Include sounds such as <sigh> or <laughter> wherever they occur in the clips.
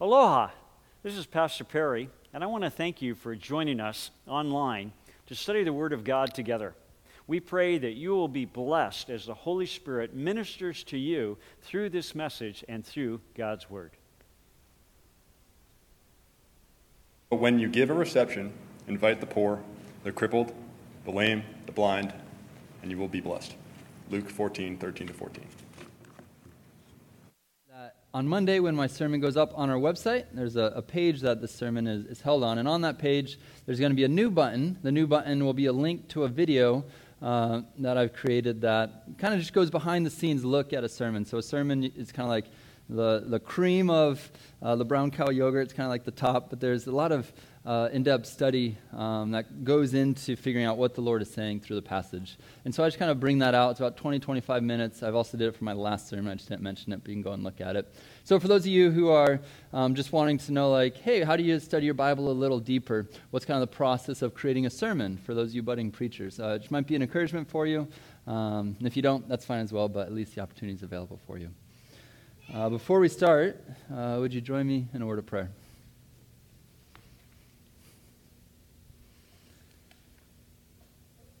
Aloha. This is Pastor Perry, and I want to thank you for joining us online to study the Word of God together. We pray that you will be blessed as the Holy Spirit ministers to you through this message and through God's Word. But when you give a reception, invite the poor, the crippled, the lame, the blind, and you will be blessed. Luke 14, 13 to 14. On Monday, when my sermon goes up on our website, there's a, a page that the sermon is, is, held on. And on that page, there's going to be a new button. The new button will be a link to a video uh, that I've created that kind of just goes behind the scenes look at a sermon. So a sermon is kind of like the, the cream of uh, the brown cow yogurt. It's kind of like the top, but there's a lot of uh, in depth study um, that goes into figuring out what the Lord is saying through the passage. And so I just kind of bring that out. It's about 20, 25 minutes. I've also did it for my last sermon. I just didn't mention it, but you can go and look at it. So for those of you who are um, just wanting to know, like, hey, how do you study your Bible a little deeper? What's kind of the process of creating a sermon for those of you budding preachers? Uh, it might be an encouragement for you. Um, if you don't, that's fine as well, but at least the opportunity is available for you. Uh, before we start, uh, would you join me in a word of prayer?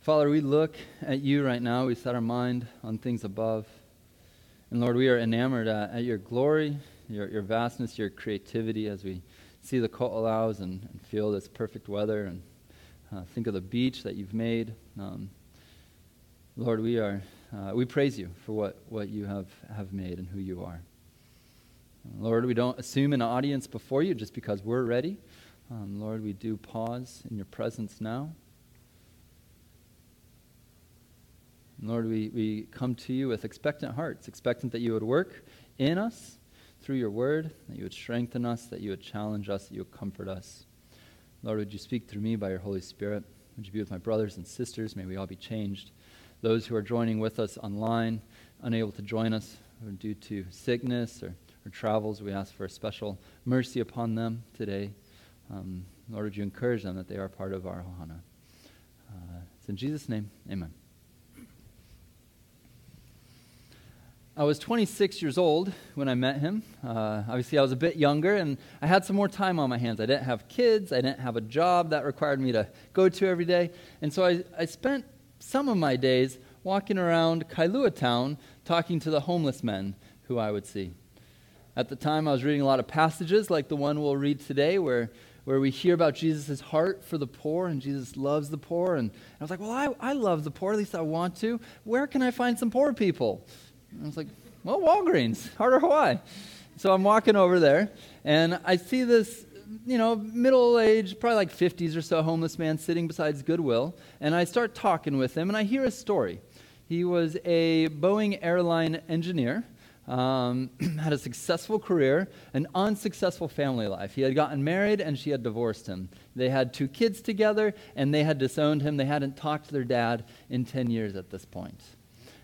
Father, we look at you right now. We set our mind on things above. And Lord, we are enamored at, at your glory, your, your vastness, your creativity as we see the Ko'olaus and, and feel this perfect weather and uh, think of the beach that you've made. Um, Lord, we, are, uh, we praise you for what, what you have, have made and who you are. Lord, we don't assume an audience before you just because we're ready. Um, Lord, we do pause in your presence now. Lord, we, we come to you with expectant hearts, expectant that you would work in us through your word, that you would strengthen us, that you would challenge us, that you would comfort us. Lord, would you speak through me by your Holy Spirit? Would you be with my brothers and sisters? May we all be changed. Those who are joining with us online, unable to join us due to sickness or, or travels, we ask for a special mercy upon them today. Um, Lord, would you encourage them that they are part of our Ohana? Uh, it's in Jesus' name, amen. I was 26 years old when I met him. Uh, obviously, I was a bit younger, and I had some more time on my hands. I didn't have kids, I didn't have a job that required me to go to every day. And so I, I spent some of my days walking around Kailua town talking to the homeless men who I would see. At the time, I was reading a lot of passages like the one we'll read today, where, where we hear about Jesus' heart for the poor, and Jesus loves the poor. And I was like, well, I, I love the poor, at least I want to. Where can I find some poor people? I was like, well, Walgreens, Harder Hawaii. So I'm walking over there, and I see this, you know, middle aged, probably like 50s or so homeless man sitting beside Goodwill, and I start talking with him, and I hear a story. He was a Boeing airline engineer. Um, <clears throat> had a successful career, an unsuccessful family life. He had gotten married and she had divorced him. They had two kids together and they had disowned him. They hadn't talked to their dad in 10 years at this point.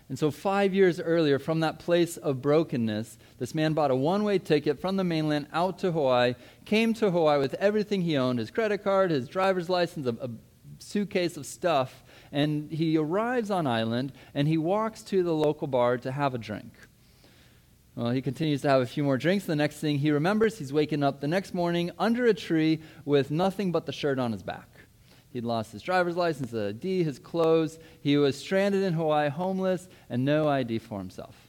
And so, five years earlier, from that place of brokenness, this man bought a one way ticket from the mainland out to Hawaii, came to Hawaii with everything he owned his credit card, his driver's license, a, a suitcase of stuff. And he arrives on island and he walks to the local bar to have a drink. Well, he continues to have a few more drinks. The next thing he remembers, he's waking up the next morning under a tree with nothing but the shirt on his back. He'd lost his driver's license, his ID, his clothes. He was stranded in Hawaii, homeless, and no ID for himself.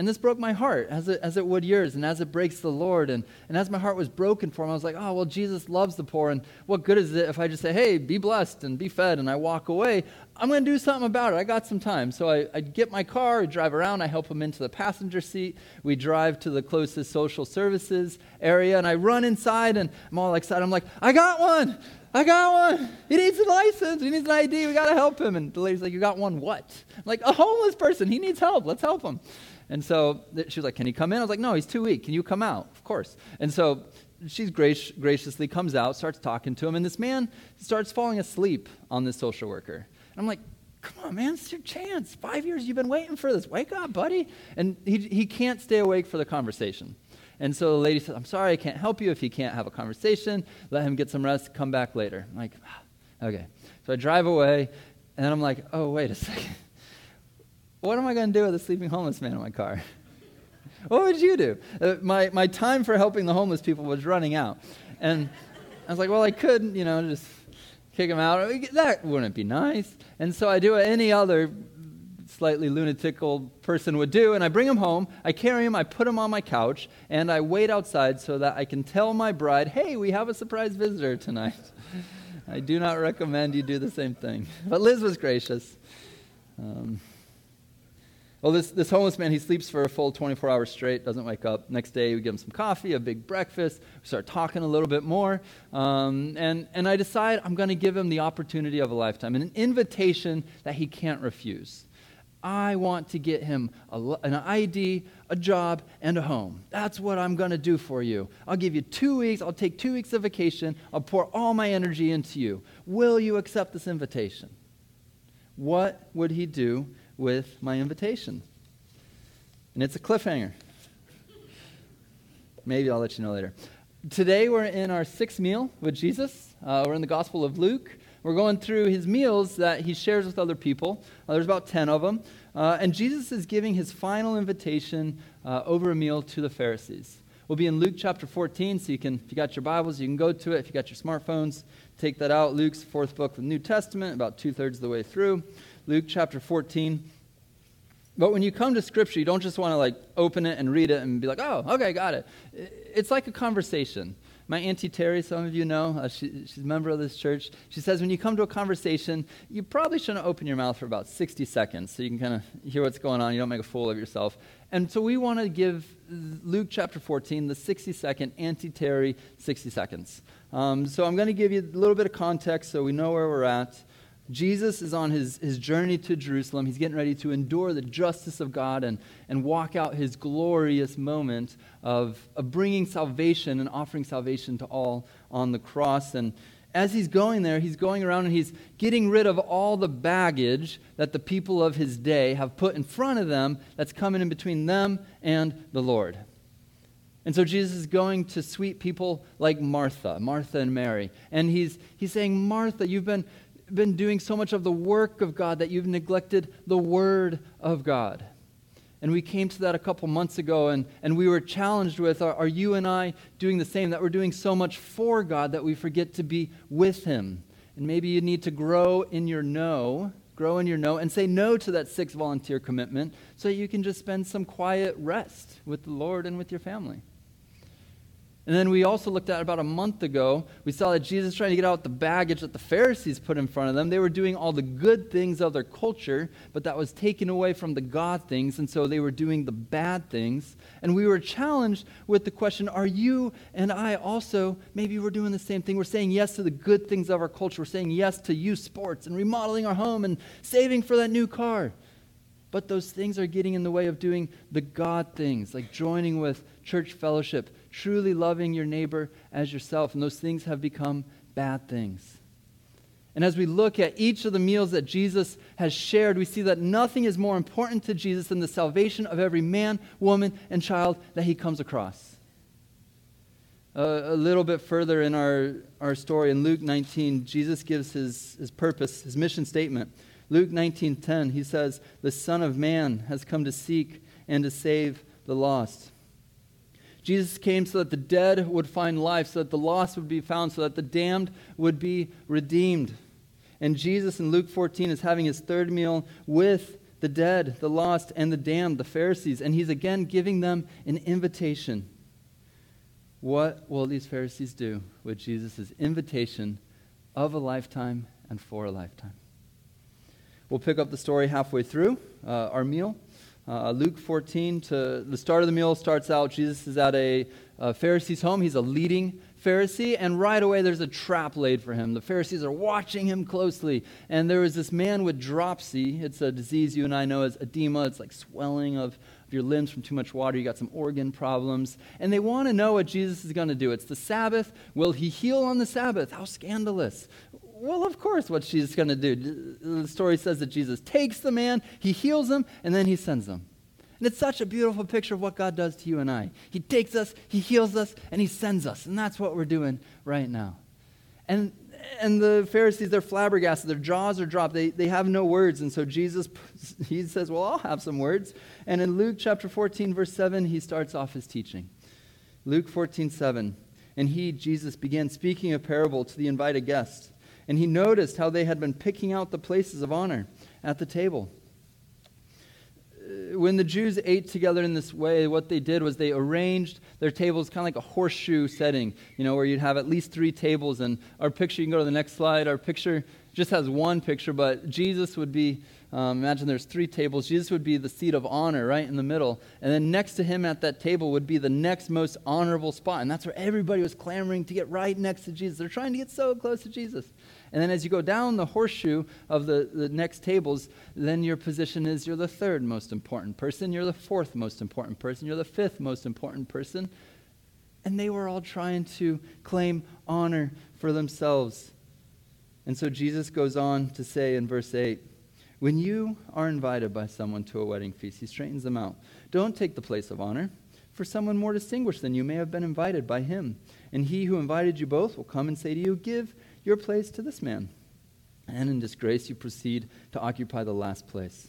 And this broke my heart, as it, as it would yours, and as it breaks the Lord. And, and as my heart was broken for him, I was like, oh, well, Jesus loves the poor. And what good is it if I just say, hey, be blessed and be fed, and I walk away? I'm going to do something about it. I got some time. So I, I get my car, I drive around, I help him into the passenger seat. We drive to the closest social services area, and I run inside, and I'm all excited. I'm like, I got one. I got one. He needs a license. He needs an ID. We got to help him. And the lady's like, You got one what? I'm like, a homeless person. He needs help. Let's help him. And so she was like, Can he come in? I was like, No, he's too weak. Can you come out? Of course. And so she grac- graciously comes out, starts talking to him, and this man starts falling asleep on this social worker. And I'm like, Come on, man, it's your chance. Five years you've been waiting for this. Wake up, buddy. And he, he can't stay awake for the conversation. And so the lady says, I'm sorry, I can't help you if you can't have a conversation. Let him get some rest, come back later. I'm like, ah, okay. So I drive away, and then I'm like, oh, wait a <laughs> second. What am I going to do with a sleeping homeless man in my car? <laughs> What would you do? Uh, my, my time for helping the homeless people was running out. And I was like, well, I couldn't, you know, just kick him out. That wouldn't be nice. And so I do what any other slightly lunatical person would do, and I bring him home, I carry him, I put him on my couch, and I wait outside so that I can tell my bride, hey, we have a surprise visitor tonight. <laughs> I do not recommend you do the same thing. <laughs> But Liz was gracious. Um, well, this, this homeless man, he sleeps for a full 24 hours straight, doesn't wake up. Next day, we give him some coffee, a big breakfast. We start talking a little bit more. Um, and, and I decide I'm going to give him the opportunity of a lifetime, and an invitation that he can't refuse. I want to get him a, an ID, a job, and a home. That's what I'm going to do for you. I'll give you two weeks. I'll take two weeks of vacation. I'll pour all my energy into you. Will you accept this invitation? What would he do with my invitation? And it's a cliffhanger. Maybe I'll let you know later. Today we're in our sixth meal with Jesus. Uh, we're in the Gospel of Luke. We're going through his meals that he shares with other people. Uh, there's about 10 of them. Uh, and Jesus is giving his final invitation uh, over a meal to the Pharisees. We'll be in Luke chapter 14, so you can, if you got your Bibles, you can go to it. If you got your smartphones, take that out. Luke's fourth book of the New Testament, about two thirds of the way through. Luke chapter 14. But when you come to Scripture, you don't just want to like open it and read it and be like, oh, okay, got it. It's like a conversation. My Auntie Terry, some of you know, uh, she, she's a member of this church. She says when you come to a conversation, you probably shouldn't open your mouth for about 60 seconds so you can kind of hear what's going on. You don't make a fool of yourself. And so we want to give Luke chapter 14 the 60 second Auntie Terry 60 seconds. Um, so I'm going to give you a little bit of context so we know where we're at. Jesus is on his, his journey to Jerusalem. He's getting ready to endure the justice of God and, and walk out his glorious moment of, of bringing salvation and offering salvation to all on the cross. And as he's going there, he's going around and he's getting rid of all the baggage that the people of his day have put in front of them that's coming in between them and the Lord. And so Jesus is going to sweet people like Martha, Martha and Mary. And he's, he's saying, Martha, you've been been doing so much of the work of God that you've neglected the Word of God. And we came to that a couple months ago, and, and we were challenged with are, are you and I doing the same? That we're doing so much for God that we forget to be with Him. And maybe you need to grow in your know, grow in your know, and say no to that six volunteer commitment so you can just spend some quiet rest with the Lord and with your family. And then we also looked at about a month ago, we saw that Jesus trying to get out the baggage that the Pharisees put in front of them. They were doing all the good things of their culture, but that was taken away from the God things, and so they were doing the bad things. And we were challenged with the question are you and I also, maybe we're doing the same thing? We're saying yes to the good things of our culture. We're saying yes to youth sports and remodeling our home and saving for that new car. But those things are getting in the way of doing the God things, like joining with church fellowship, truly loving your neighbor as yourself. And those things have become bad things. And as we look at each of the meals that Jesus has shared, we see that nothing is more important to Jesus than the salvation of every man, woman, and child that he comes across. Uh, a little bit further in our, our story, in Luke 19, Jesus gives his, his purpose, his mission statement. Luke 19:10, he says, "The Son of Man has come to seek and to save the lost." Jesus came so that the dead would find life, so that the lost would be found, so that the damned would be redeemed. And Jesus in Luke 14 is having his third meal with the dead, the lost, and the damned, the Pharisees. And he's again giving them an invitation. What will these Pharisees do with Jesus' invitation of a lifetime and for a lifetime? We'll pick up the story halfway through uh, our meal. Uh, Luke 14, to the start of the meal starts out, Jesus is at a, a Pharisee's home. He's a leading Pharisee, and right away there's a trap laid for him. The Pharisees are watching him closely, and there is this man with dropsy. It's a disease you and I know as edema. It's like swelling of, of your limbs from too much water. You got some organ problems, and they want to know what Jesus is going to do. It's the Sabbath. Will he heal on the Sabbath? How scandalous! Well, of course, what she's going to do. The story says that Jesus takes the man, he heals him, and then he sends him. And it's such a beautiful picture of what God does to you and I. He takes us, he heals us, and he sends us. And that's what we're doing right now. And, and the Pharisees, they're flabbergasted. Their jaws are dropped. They, they have no words. And so Jesus, <laughs> he says, Well, I'll have some words. And in Luke chapter 14, verse 7, he starts off his teaching. Luke 14, 7. And he, Jesus, began speaking a parable to the invited guests. And he noticed how they had been picking out the places of honor at the table when the Jews ate together in this way, what they did was they arranged their tables kind of like a horseshoe setting, you know, where you'd have at least three tables. And our picture, you can go to the next slide. Our picture just has one picture, but Jesus would be, um, imagine there's three tables. Jesus would be the seat of honor right in the middle. And then next to him at that table would be the next most honorable spot. And that's where everybody was clamoring to get right next to Jesus. They're trying to get so close to Jesus. And then as you go down the horseshoe of the, the next tables, then your position is you're the third most important person, you're the fourth most important person, you're the fifth most important person. And they were all trying to claim honor for themselves. And so Jesus goes on to say in verse 8 When you are invited by someone to a wedding feast, he straightens them out. Don't take the place of honor, for someone more distinguished than you may have been invited by him. And he who invited you both will come and say to you, Give your place to this man. And in disgrace, you proceed to occupy the last place.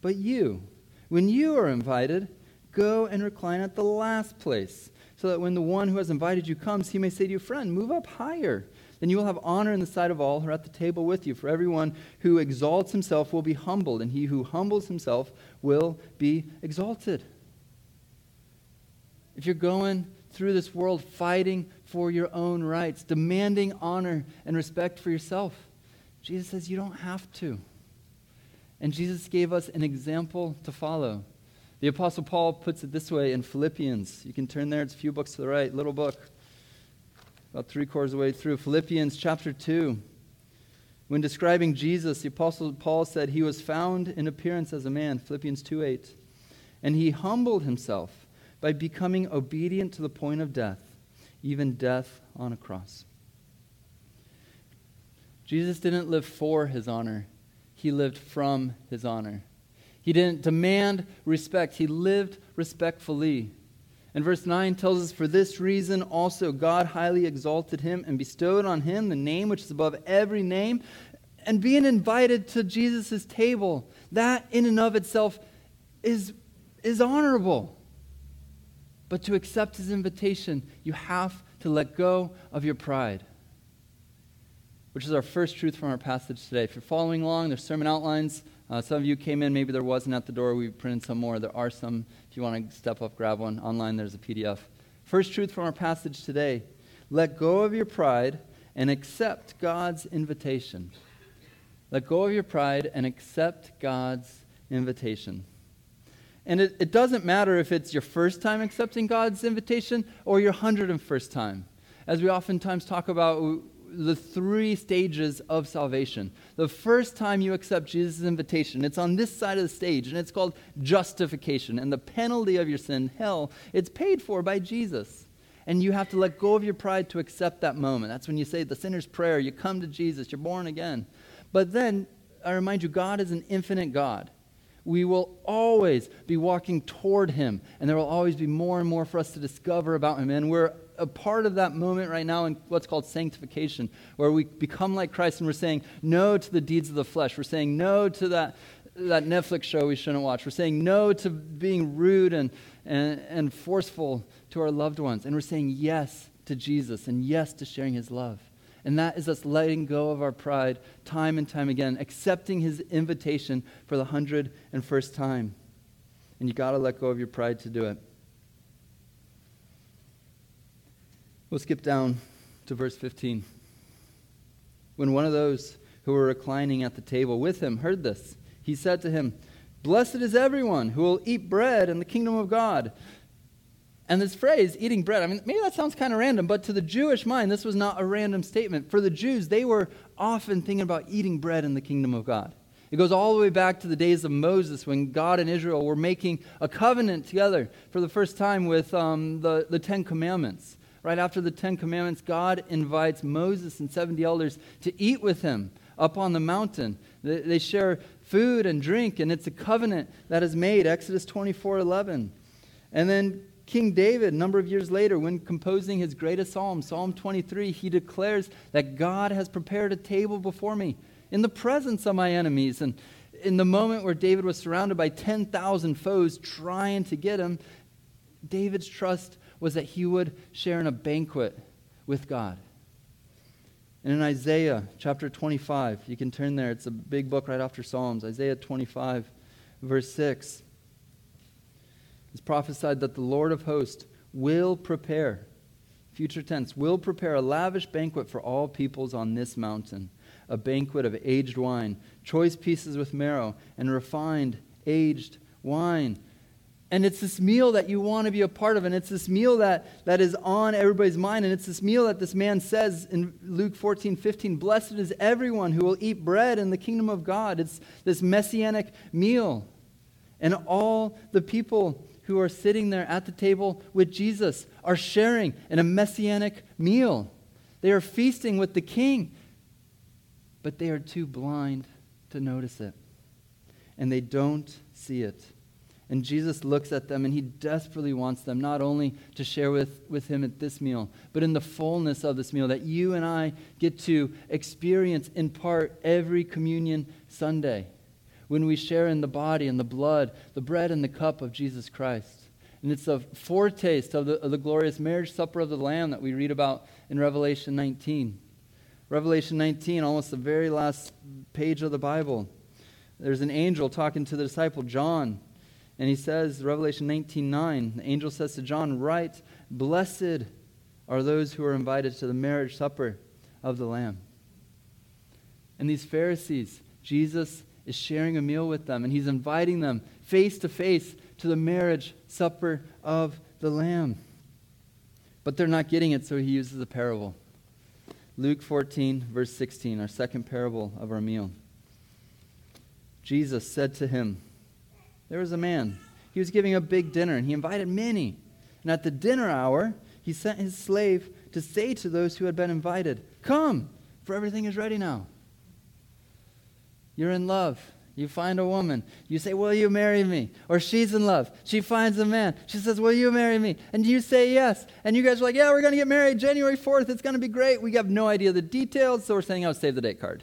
But you, when you are invited, go and recline at the last place, so that when the one who has invited you comes, he may say to you, Friend, move up higher. Then you will have honor in the sight of all who are at the table with you. For everyone who exalts himself will be humbled, and he who humbles himself will be exalted. If you're going through this world fighting for your own rights, demanding honor and respect for yourself. Jesus says you don't have to. And Jesus gave us an example to follow. The Apostle Paul puts it this way in Philippians. You can turn there, it's a few books to the right, little book, about three quarters of the way through. Philippians chapter 2. When describing Jesus, the Apostle Paul said he was found in appearance as a man, Philippians 2 8. And he humbled himself by becoming obedient to the point of death even death on a cross. Jesus didn't live for his honor, he lived from his honor. He didn't demand respect, he lived respectfully. And verse 9 tells us, For this reason also God highly exalted him and bestowed on him the name which is above every name. And being invited to Jesus' table, that in and of itself is, is honorable. But to accept his invitation, you have to let go of your pride, which is our first truth from our passage today. If you're following along, there's sermon outlines. Uh, some of you came in, maybe there wasn't at the door. We printed some more. There are some. If you want to step up, grab one. Online, there's a PDF. First truth from our passage today let go of your pride and accept God's invitation. Let go of your pride and accept God's invitation. And it, it doesn't matter if it's your first time accepting God's invitation or your 101st time. As we oftentimes talk about the three stages of salvation. The first time you accept Jesus' invitation, it's on this side of the stage, and it's called justification. And the penalty of your sin, hell, it's paid for by Jesus. And you have to let go of your pride to accept that moment. That's when you say the sinner's prayer. You come to Jesus, you're born again. But then, I remind you, God is an infinite God we will always be walking toward Him, and there will always be more and more for us to discover about Him. And we're a part of that moment right now in what's called sanctification, where we become like Christ and we're saying no to the deeds of the flesh. We're saying no to that, that Netflix show we shouldn't watch. We're saying no to being rude and, and, and forceful to our loved ones. And we're saying yes to Jesus and yes to sharing His love. And that is us letting go of our pride time and time again, accepting his invitation for the hundred and first time. And you got to let go of your pride to do it. We'll skip down to verse 15. When one of those who were reclining at the table with him heard this, he said to him, Blessed is everyone who will eat bread in the kingdom of God. And this phrase, eating bread, I mean, maybe that sounds kind of random, but to the Jewish mind, this was not a random statement. For the Jews, they were often thinking about eating bread in the kingdom of God. It goes all the way back to the days of Moses when God and Israel were making a covenant together for the first time with um, the, the Ten Commandments. Right after the Ten Commandments, God invites Moses and 70 elders to eat with him up on the mountain. They, they share food and drink, and it's a covenant that is made, Exodus 24 11. And then King David, a number of years later, when composing his greatest psalm, Psalm 23, he declares that God has prepared a table before me in the presence of my enemies. And in the moment where David was surrounded by 10,000 foes trying to get him, David's trust was that he would share in a banquet with God. And in Isaiah chapter 25, you can turn there, it's a big book right after Psalms. Isaiah 25, verse 6. It's prophesied that the Lord of hosts will prepare, future tense, will prepare a lavish banquet for all peoples on this mountain, a banquet of aged wine, choice pieces with marrow, and refined aged wine. And it's this meal that you want to be a part of. And it's this meal that, that is on everybody's mind. And it's this meal that this man says in Luke 14, 15 Blessed is everyone who will eat bread in the kingdom of God. It's this messianic meal. And all the people who are sitting there at the table with Jesus are sharing in a messianic meal. They are feasting with the king, but they are too blind to notice it. And they don't see it. And Jesus looks at them and he desperately wants them not only to share with, with him at this meal, but in the fullness of this meal that you and I get to experience in part every communion Sunday when we share in the body and the blood, the bread and the cup of Jesus Christ. And it's a foretaste of the, of the glorious marriage supper of the Lamb that we read about in Revelation 19. Revelation 19, almost the very last page of the Bible. There's an angel talking to the disciple John and he says, Revelation 19 9, the angel says to John, Write, blessed are those who are invited to the marriage supper of the Lamb. And these Pharisees, Jesus is sharing a meal with them, and he's inviting them face to face to the marriage supper of the Lamb. But they're not getting it, so he uses a parable. Luke 14, verse 16, our second parable of our meal. Jesus said to him, there was a man. He was giving a big dinner, and he invited many. And at the dinner hour, he sent his slave to say to those who had been invited, Come, for everything is ready now. You're in love. You find a woman. You say, Will you marry me? Or she's in love. She finds a man. She says, Will you marry me? And you say yes. And you guys are like, Yeah, we're going to get married January 4th. It's going to be great. We have no idea the details, so we're sending out oh, save the date card.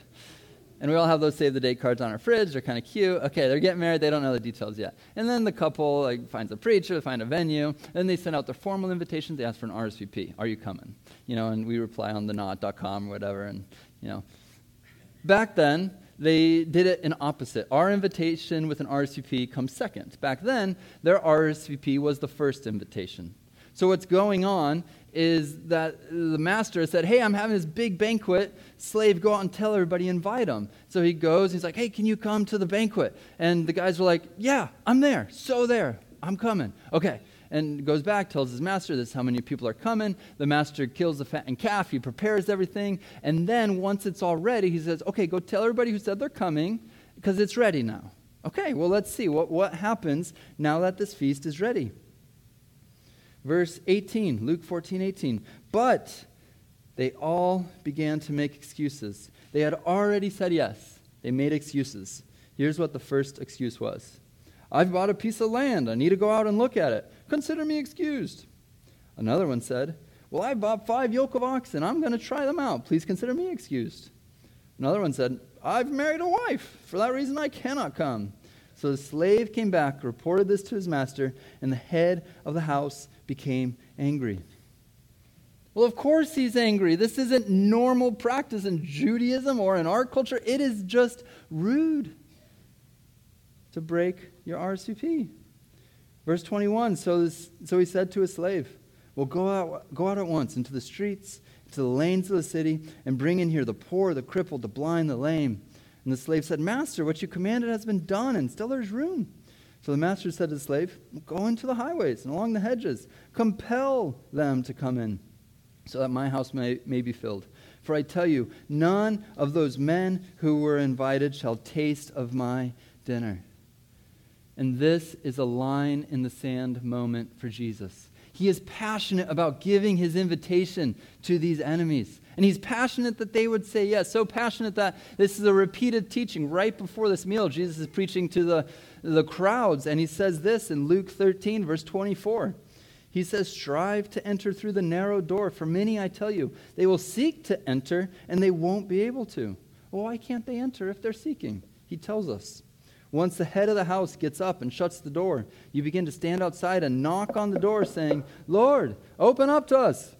And we all have those save the date cards on our fridge. They're kind of cute. Okay, they're getting married. They don't know the details yet. And then the couple like finds a preacher, find a venue. Then they send out their formal invitations. They ask for an RSVP. Are you coming? You know, and we reply on the knot.com or whatever. And, you know, back then, they did it in opposite. Our invitation with an RSVP comes second. Back then, their RSVP was the first invitation. So what's going on is that the master said, Hey, I'm having this big banquet. Slave, go out and tell everybody, invite them. So he goes, he's like, Hey, can you come to the banquet? And the guys were like, Yeah, I'm there. So there. I'm coming. Okay. And goes back, tells his master this how many people are coming. The master kills the fattened calf. He prepares everything. And then once it's all ready, he says, Okay, go tell everybody who said they're coming because it's ready now. Okay, well, let's see what, what happens now that this feast is ready. Verse 18, Luke 14, 18. But they all began to make excuses. They had already said yes. They made excuses. Here's what the first excuse was I've bought a piece of land. I need to go out and look at it. Consider me excused. Another one said, Well, I bought five yoke of oxen. I'm going to try them out. Please consider me excused. Another one said, I've married a wife. For that reason, I cannot come. So the slave came back, reported this to his master, and the head of the house became angry. Well, of course he's angry. This isn't normal practice in Judaism or in our culture. It is just rude to break your RSVP. Verse 21 so, this, so he said to his slave, Well, go out, go out at once into the streets, into the lanes of the city, and bring in here the poor, the crippled, the blind, the lame. And the slave said, Master, what you commanded has been done, and still there's room. So the master said to the slave, Go into the highways and along the hedges, compel them to come in, so that my house may, may be filled. For I tell you, none of those men who were invited shall taste of my dinner. And this is a line in the sand moment for Jesus. He is passionate about giving his invitation to these enemies. And he's passionate that they would say yes, so passionate that this is a repeated teaching. Right before this meal, Jesus is preaching to the, the crowds, and he says this in Luke 13, verse 24. He says, Strive to enter through the narrow door. For many, I tell you, they will seek to enter and they won't be able to. Well, why can't they enter if they're seeking? He tells us. Once the head of the house gets up and shuts the door, you begin to stand outside and knock on the door, saying, Lord, open up to us.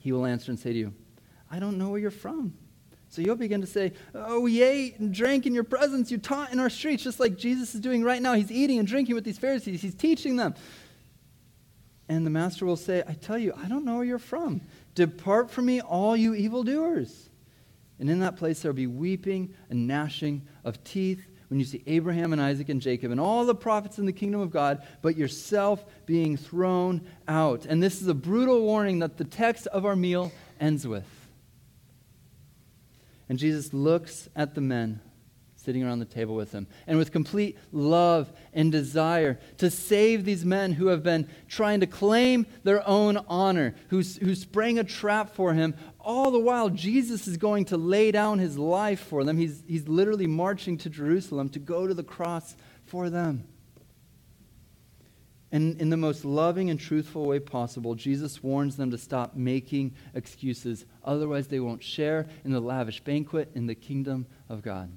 He will answer and say to you, I don't know where you're from. So you'll begin to say, Oh, we ate and drank in your presence. You taught in our streets, just like Jesus is doing right now. He's eating and drinking with these Pharisees, he's teaching them. And the master will say, I tell you, I don't know where you're from. Depart from me, all you evildoers. And in that place there will be weeping and gnashing of teeth when you see Abraham and Isaac and Jacob and all the prophets in the kingdom of God, but yourself being thrown out. And this is a brutal warning that the text of our meal ends with. And Jesus looks at the men sitting around the table with him. And with complete love and desire to save these men who have been trying to claim their own honor, who, who sprang a trap for him, all the while Jesus is going to lay down his life for them. He's, he's literally marching to Jerusalem to go to the cross for them. And in the most loving and truthful way possible, Jesus warns them to stop making excuses. Otherwise, they won't share in the lavish banquet in the kingdom of God.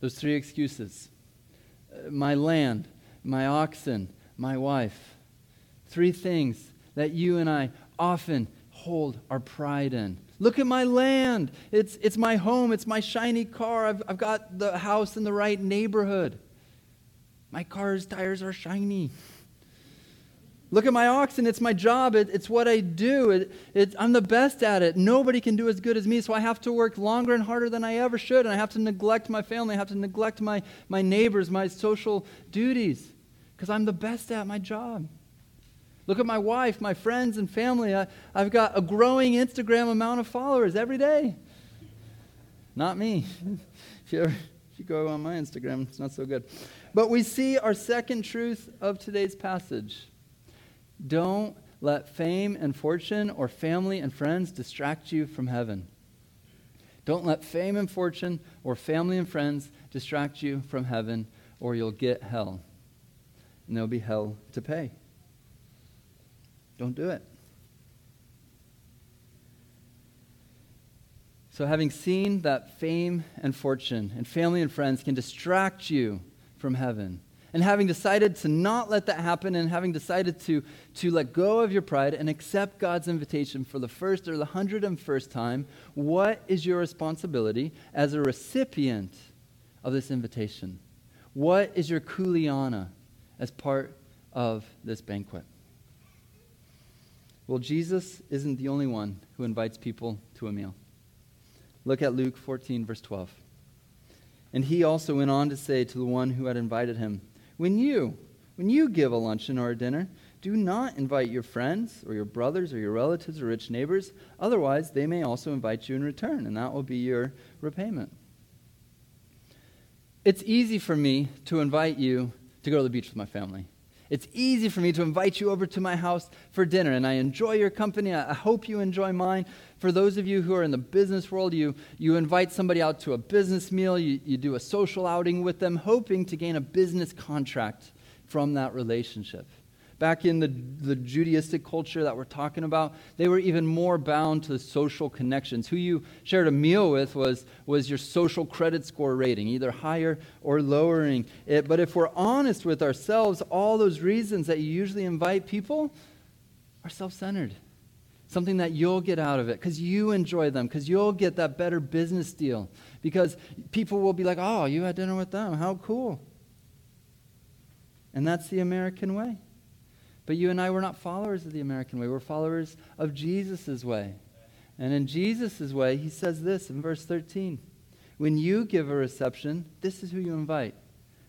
Those three excuses uh, my land, my oxen, my wife. Three things that you and I often hold our pride in. Look at my land. It's, it's my home. It's my shiny car. I've, I've got the house in the right neighborhood. My car's tires are shiny. Look at my oxen. It's my job. It, it's what I do. It, it, I'm the best at it. Nobody can do as good as me, so I have to work longer and harder than I ever should. And I have to neglect my family. I have to neglect my, my neighbors, my social duties, because I'm the best at my job. Look at my wife, my friends, and family. I, I've got a growing Instagram amount of followers every day. Not me. <laughs> if, you ever, if you go on my Instagram, it's not so good. But we see our second truth of today's passage. Don't let fame and fortune or family and friends distract you from heaven. Don't let fame and fortune or family and friends distract you from heaven, or you'll get hell. And there'll be hell to pay. Don't do it. So, having seen that fame and fortune and family and friends can distract you from heaven, and having decided to not let that happen and having decided to, to let go of your pride and accept God's invitation for the first or the hundred and first time, what is your responsibility as a recipient of this invitation? What is your kuleana as part of this banquet? Well, Jesus isn't the only one who invites people to a meal. Look at Luke 14, verse 12. And he also went on to say to the one who had invited him, when you, when you give a luncheon or a dinner, do not invite your friends or your brothers or your relatives or rich neighbors. Otherwise, they may also invite you in return, and that will be your repayment. It's easy for me to invite you to go to the beach with my family. It's easy for me to invite you over to my house for dinner, and I enjoy your company. I hope you enjoy mine. For those of you who are in the business world, you, you invite somebody out to a business meal, you, you do a social outing with them, hoping to gain a business contract from that relationship. Back in the, the Judaistic culture that we're talking about, they were even more bound to social connections. Who you shared a meal with was, was your social credit score rating, either higher or lowering it. But if we're honest with ourselves, all those reasons that you usually invite people are self centered something that you'll get out of it because you enjoy them, because you'll get that better business deal, because people will be like, oh, you had dinner with them. How cool. And that's the American way. But you and I, we're not followers of the American way. We're followers of Jesus' way. And in Jesus' way, he says this in verse 13 When you give a reception, this is who you invite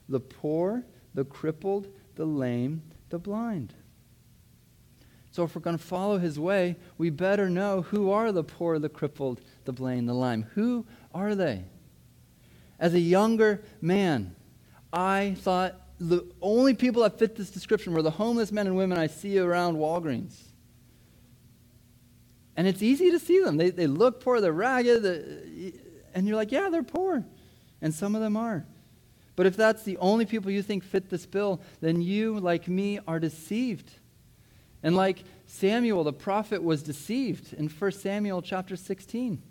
the poor, the crippled, the lame, the blind. So if we're going to follow his way, we better know who are the poor, the crippled, the blind, the lame. Who are they? As a younger man, I thought the only people that fit this description were the homeless men and women I see around Walgreens. And it's easy to see them. They, they look poor, they're ragged, and you're like, yeah, they're poor. And some of them are. But if that's the only people you think fit this bill, then you, like me, are deceived. And like Samuel, the prophet, was deceived in 1 Samuel chapter 16.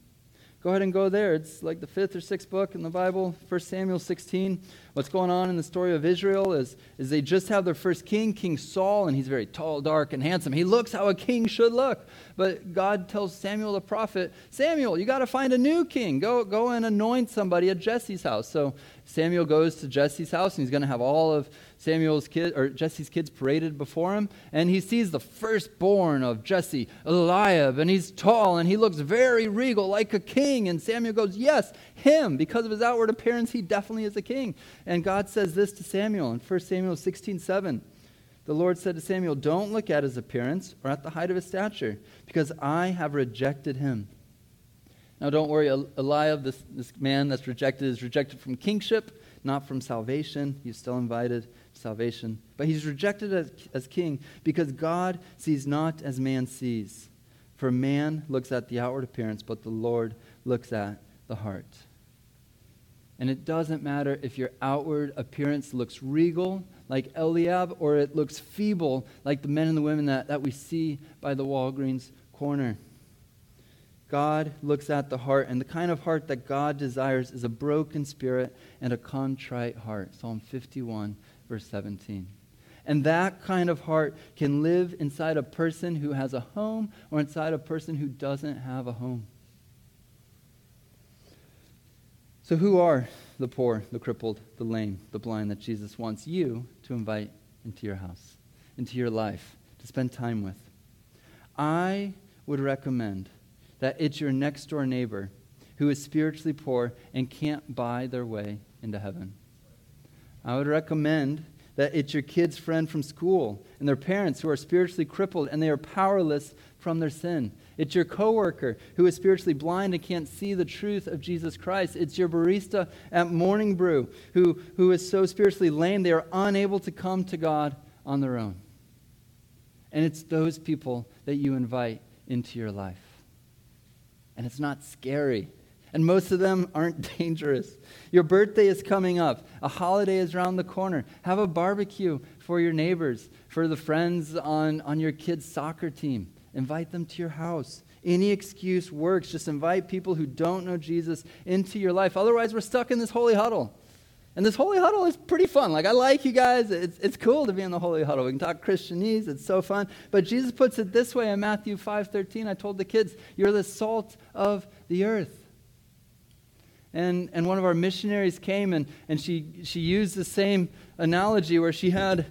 Go ahead and go there. It's like the fifth or sixth book in the Bible, 1 Samuel 16. What's going on in the story of Israel is, is they just have their first king, King Saul, and he's very tall, dark, and handsome. He looks how a king should look. But God tells Samuel the prophet, Samuel, you got to find a new king. Go, go and anoint somebody at Jesse's house. So Samuel goes to Jesse's house, and he's going to have all of Samuel's kids or Jesse's kids paraded before him, and he sees the firstborn of Jesse, Eliab, and he's tall and he looks very regal, like a king. And Samuel goes, Yes, him. Because of his outward appearance, he definitely is a king. And God says this to Samuel in 1 Samuel 16 7. The Lord said to Samuel, Don't look at his appearance or at the height of his stature, because I have rejected him. Now, don't worry, Eliab, this, this man that's rejected, is rejected from kingship, not from salvation. He's still invited salvation. But he's rejected as, as king because God sees not as man sees. For man looks at the outward appearance, but the Lord looks at the heart. And it doesn't matter if your outward appearance looks regal, like Eliab, or it looks feeble, like the men and the women that, that we see by the Walgreens corner. God looks at the heart, and the kind of heart that God desires is a broken spirit and a contrite heart. Psalm 51, verse 17. And that kind of heart can live inside a person who has a home or inside a person who doesn't have a home. So, who are the poor, the crippled, the lame, the blind that Jesus wants you to invite into your house, into your life, to spend time with? I would recommend that it's your next door neighbor who is spiritually poor and can't buy their way into heaven. I would recommend that it's your kid's friend from school and their parents who are spiritually crippled and they are powerless from their sin. It's your coworker who is spiritually blind and can't see the truth of Jesus Christ. It's your barista at Morning Brew who, who is so spiritually lame they are unable to come to God on their own. And it's those people that you invite into your life. And it's not scary and most of them aren't <laughs> dangerous. Your birthday is coming up, a holiday is around the corner. Have a barbecue for your neighbors, for the friends on, on your kids' soccer team. Invite them to your house. Any excuse works. Just invite people who don't know Jesus into your life. Otherwise, we're stuck in this holy huddle. And this holy huddle is pretty fun. Like, I like you guys. It's, it's cool to be in the holy huddle. We can talk Christianese. It's so fun. But Jesus puts it this way in Matthew 5.13. I told the kids, you're the salt of the earth. And, and one of our missionaries came and, and she, she used the same analogy where she had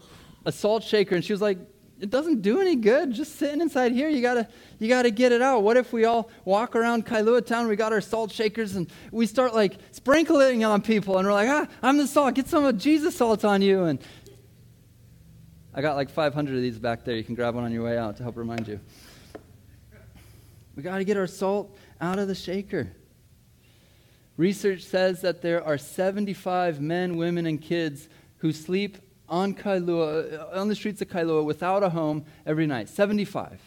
a salt shaker and she was like, it doesn't do any good just sitting inside here. You gotta, you gotta get it out. What if we all walk around Kailua town? We got our salt shakers and we start like sprinkling on people and we're like, ah, I'm the salt. Get some of Jesus salt on you. And I got like 500 of these back there. You can grab one on your way out to help remind you. We gotta get our salt out of the shaker. Research says that there are 75 men, women, and kids who sleep on Kailua, on the streets of Kailua without a home every night. 75.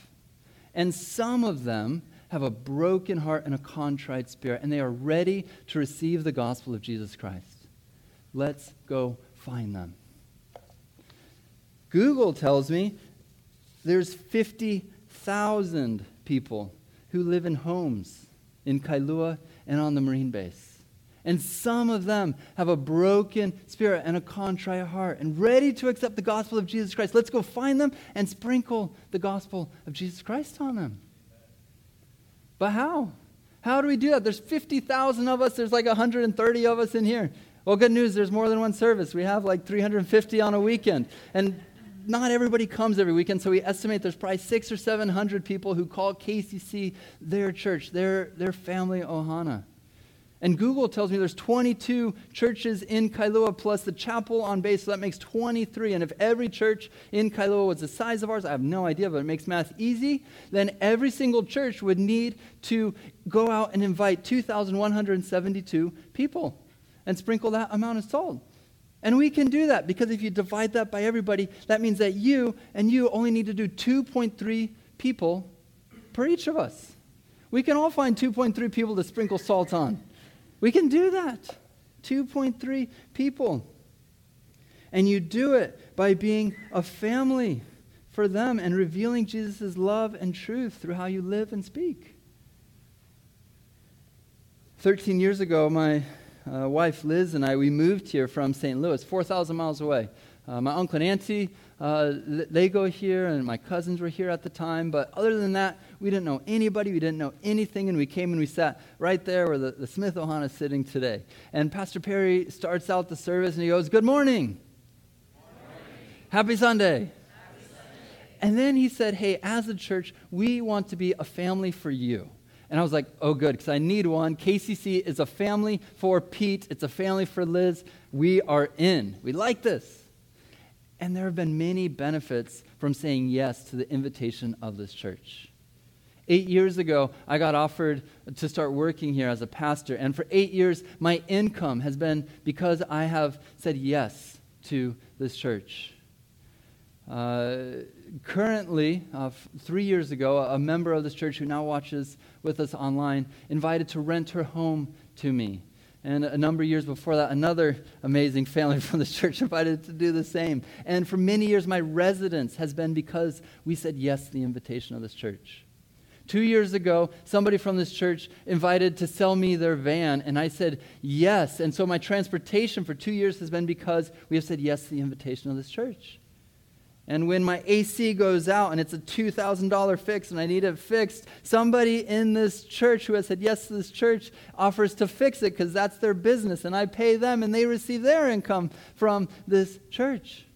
And some of them have a broken heart and a contrite spirit, and they are ready to receive the gospel of Jesus Christ. Let's go find them. Google tells me there's 50,000 people who live in homes in Kailua and on the Marine base. And some of them have a broken spirit and a contrite heart and ready to accept the gospel of Jesus Christ. Let's go find them and sprinkle the gospel of Jesus Christ on them. But how? How do we do that? There's 50,000 of us, there's like 130 of us in here. Well, good news, there's more than one service. We have like 350 on a weekend. And not everybody comes every weekend, so we estimate there's probably six or 700 people who call KCC their church, their, their family ohana. And Google tells me there's 22 churches in Kailua plus the chapel on base, so that makes 23. And if every church in Kailua was the size of ours, I have no idea, but it makes math easy, then every single church would need to go out and invite 2,172 people and sprinkle that amount of salt. And we can do that because if you divide that by everybody, that means that you and you only need to do 2.3 people per each of us. We can all find 2.3 people to sprinkle salt on. We can do that. 2.3 people. And you do it by being a family for them and revealing Jesus' love and truth through how you live and speak. 13 years ago, my uh, wife Liz and I, we moved here from St. Louis, 4,000 miles away. Uh, my uncle and auntie, uh, they go here, and my cousins were here at the time. But other than that, we didn't know anybody. We didn't know anything. And we came and we sat right there where the, the Smith Ohana is sitting today. And Pastor Perry starts out the service and he goes, Good morning. Happy Sunday. And then he said, Hey, as a church, we want to be a family for you. And I was like, oh, good, because I need one. KCC is a family for Pete, it's a family for Liz. We are in. We like this. And there have been many benefits from saying yes to the invitation of this church. Eight years ago, I got offered to start working here as a pastor. And for eight years, my income has been because I have said yes to this church. Uh, currently, uh, f- three years ago, a member of this church who now watches with us online invited to rent her home to me. And a number of years before that, another amazing family <laughs> from this church invited to do the same. And for many years, my residence has been because we said yes to the invitation of this church. Two years ago, somebody from this church invited to sell me their van, and I said yes. And so my transportation for two years has been because we have said yes to the invitation of this church. And when my AC goes out and it's a $2,000 fix and I need it fixed, somebody in this church who has said yes to this church offers to fix it because that's their business. And I pay them and they receive their income from this church.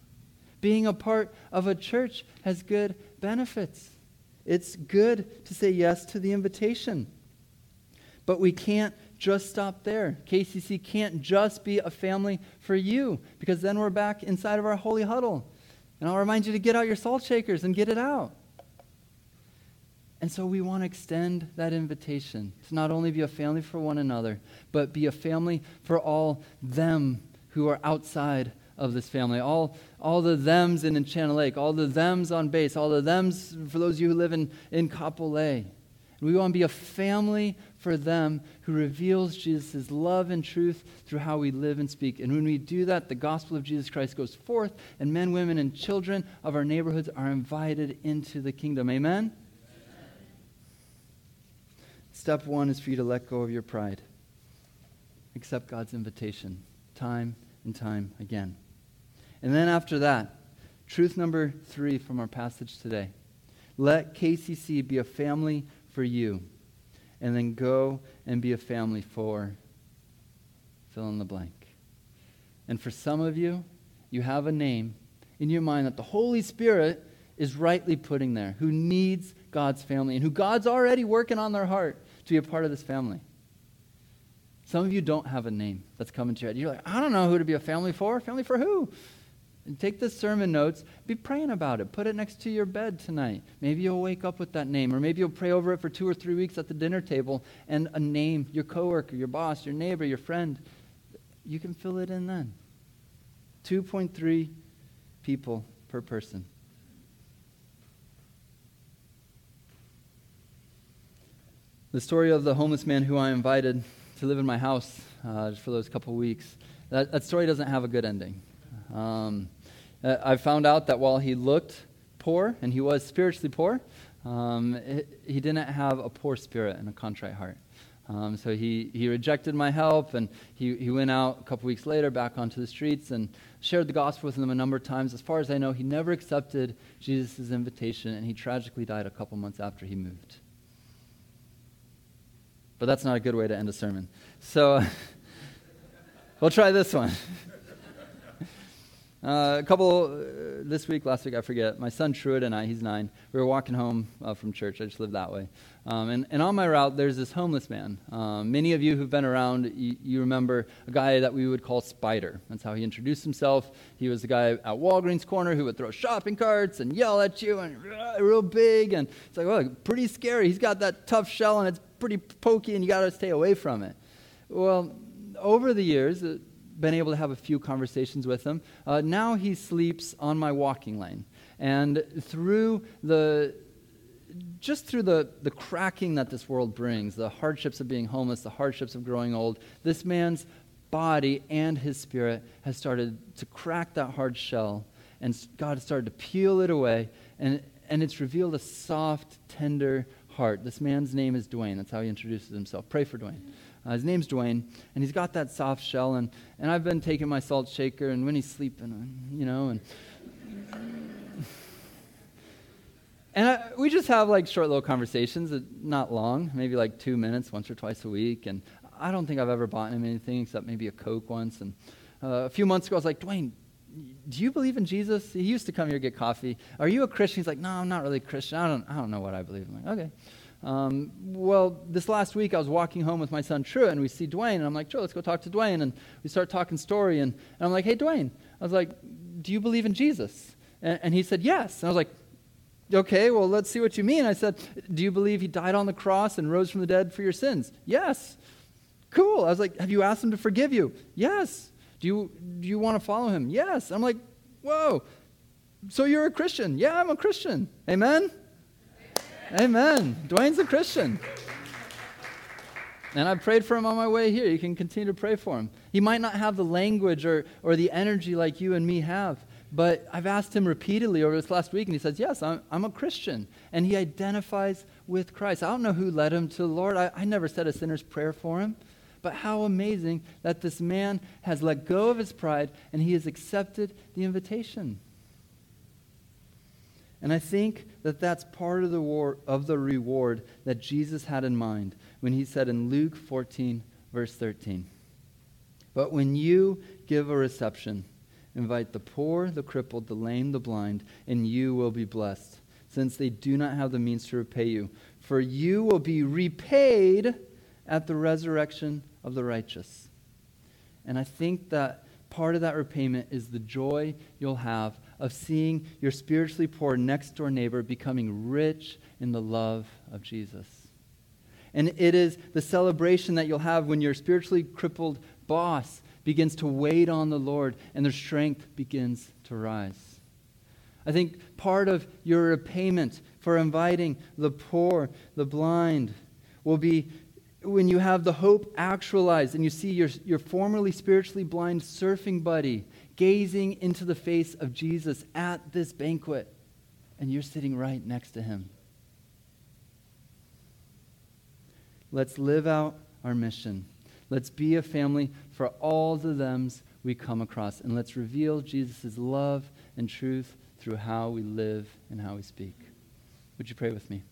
Being a part of a church has good benefits. It's good to say yes to the invitation. But we can't just stop there. KCC can't just be a family for you because then we're back inside of our holy huddle. And I'll remind you to get out your salt shakers and get it out. And so we want to extend that invitation to not only be a family for one another, but be a family for all them who are outside of this family. All, all the thems in Enchanted Lake, all the thems on base, all the thems for those of you who live in, in Kapolei. We want to be a family for them who reveals Jesus' love and truth through how we live and speak. And when we do that, the gospel of Jesus Christ goes forth, and men, women, and children of our neighborhoods are invited into the kingdom. Amen? Amen? Step one is for you to let go of your pride. Accept God's invitation time and time again. And then after that, truth number three from our passage today let KCC be a family for you and then go and be a family for fill in the blank. And for some of you, you have a name in your mind that the Holy Spirit is rightly putting there, who needs God's family and who God's already working on their heart to be a part of this family. Some of you don't have a name that's coming to your head. You're like, I don't know who to be a family for. Family for who? And take the sermon notes, be praying about it. Put it next to your bed tonight. Maybe you'll wake up with that name, or maybe you'll pray over it for two or three weeks at the dinner table and a name, your coworker, your boss, your neighbor, your friend. You can fill it in then. 2.3 people per person. The story of the homeless man who I invited to live in my house uh, for those couple weeks, that, that story doesn't have a good ending. Um, uh, I found out that while he looked poor, and he was spiritually poor, um, he didn't have a poor spirit and a contrite heart. Um, so he, he rejected my help, and he, he went out a couple weeks later back onto the streets and shared the gospel with them a number of times. As far as I know, he never accepted Jesus' invitation, and he tragically died a couple months after he moved. But that's not a good way to end a sermon. So <laughs> we'll try this one. <laughs> Uh, a couple uh, this week, last week, I forget. My son Truett and I, he's nine. We were walking home uh, from church. I just live that way. Um, and, and on my route, there's this homeless man. Um, many of you who've been around, you, you, remember a guy that we would call Spider. That's how he introduced himself. He was the guy at Walgreens corner who would throw shopping carts and yell at you and real big. And it's like, well, pretty scary. He's got that tough shell and it's pretty pokey, and you got to stay away from it. Well, over the years, uh, been able to have a few conversations with him. Uh, now he sleeps on my walking lane. And through the just through the, the cracking that this world brings, the hardships of being homeless, the hardships of growing old, this man's body and his spirit has started to crack that hard shell, and God has started to peel it away, and, and it's revealed a soft, tender heart. This man's name is Dwayne. That's how he introduces himself. Pray for Dwayne. Uh, his name's Dwayne, and he's got that soft shell, and, and I've been taking my salt shaker, and when he's sleeping, uh, you know, and <sighs> and I, we just have like short little conversations, uh, not long, maybe like two minutes once or twice a week. And I don't think I've ever bought him anything except maybe a Coke once. And uh, a few months ago, I was like, Dwayne, do you believe in Jesus? He used to come here get coffee. Are you a Christian? He's like, no, I'm not really a Christian. I don't, I don't know what I believe. I'm like, okay. Um, well, this last week I was walking home with my son True, and we see Dwayne, and I'm like, True, let's go talk to Dwayne. And we start talking story, and, and I'm like, hey, Dwayne. I was like, do you believe in Jesus? And, and he said, yes. And I was like, okay, well, let's see what you mean. I said, do you believe he died on the cross and rose from the dead for your sins? Yes. Cool. I was like, have you asked him to forgive you? Yes. Do you, do you want to follow him? Yes. I'm like, whoa. So you're a Christian? Yeah, I'm a Christian. Amen? Amen. Dwayne's a Christian. And I prayed for him on my way here. You can continue to pray for him. He might not have the language or, or the energy like you and me have, but I've asked him repeatedly over this last week, and he says, Yes, I'm, I'm a Christian. And he identifies with Christ. I don't know who led him to the Lord. I, I never said a sinner's prayer for him. But how amazing that this man has let go of his pride and he has accepted the invitation. And I think that that's part of the, war, of the reward that Jesus had in mind when he said in Luke 14, verse 13, But when you give a reception, Invite the poor, the crippled, the lame, the blind, and you will be blessed, since they do not have the means to repay you. For you will be repaid at the resurrection of the righteous. And I think that part of that repayment is the joy you'll have of seeing your spiritually poor next door neighbor becoming rich in the love of Jesus. And it is the celebration that you'll have when your spiritually crippled boss begins to wait on the Lord and their strength begins to rise. I think part of your repayment for inviting the poor, the blind, will be when you have the hope actualized and you see your, your formerly spiritually blind surfing buddy gazing into the face of Jesus at this banquet, and you're sitting right next to him. Let's live out our mission. Let's be a family for all the thems we come across. And let's reveal Jesus' love and truth through how we live and how we speak. Would you pray with me?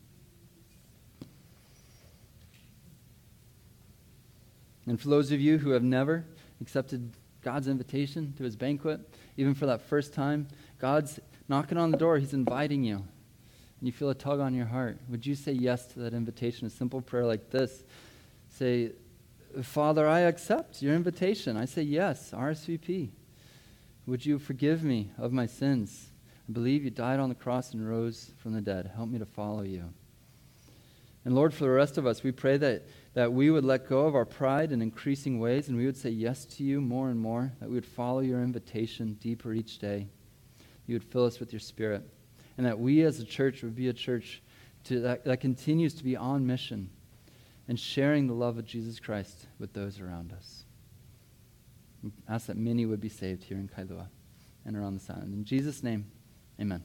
And for those of you who have never accepted God's invitation to his banquet, even for that first time, God's knocking on the door. He's inviting you. And you feel a tug on your heart. Would you say yes to that invitation? A simple prayer like this Say, Father, I accept your invitation. I say yes, RSVP. Would you forgive me of my sins? I believe you died on the cross and rose from the dead. Help me to follow you. And Lord, for the rest of us, we pray that, that we would let go of our pride in increasing ways and we would say yes to you more and more, that we would follow your invitation deeper each day. You would fill us with your spirit. And that we as a church would be a church to, that, that continues to be on mission and sharing the love of Jesus Christ with those around us. We ask that many would be saved here in Kailua and around the island. In Jesus' name, amen.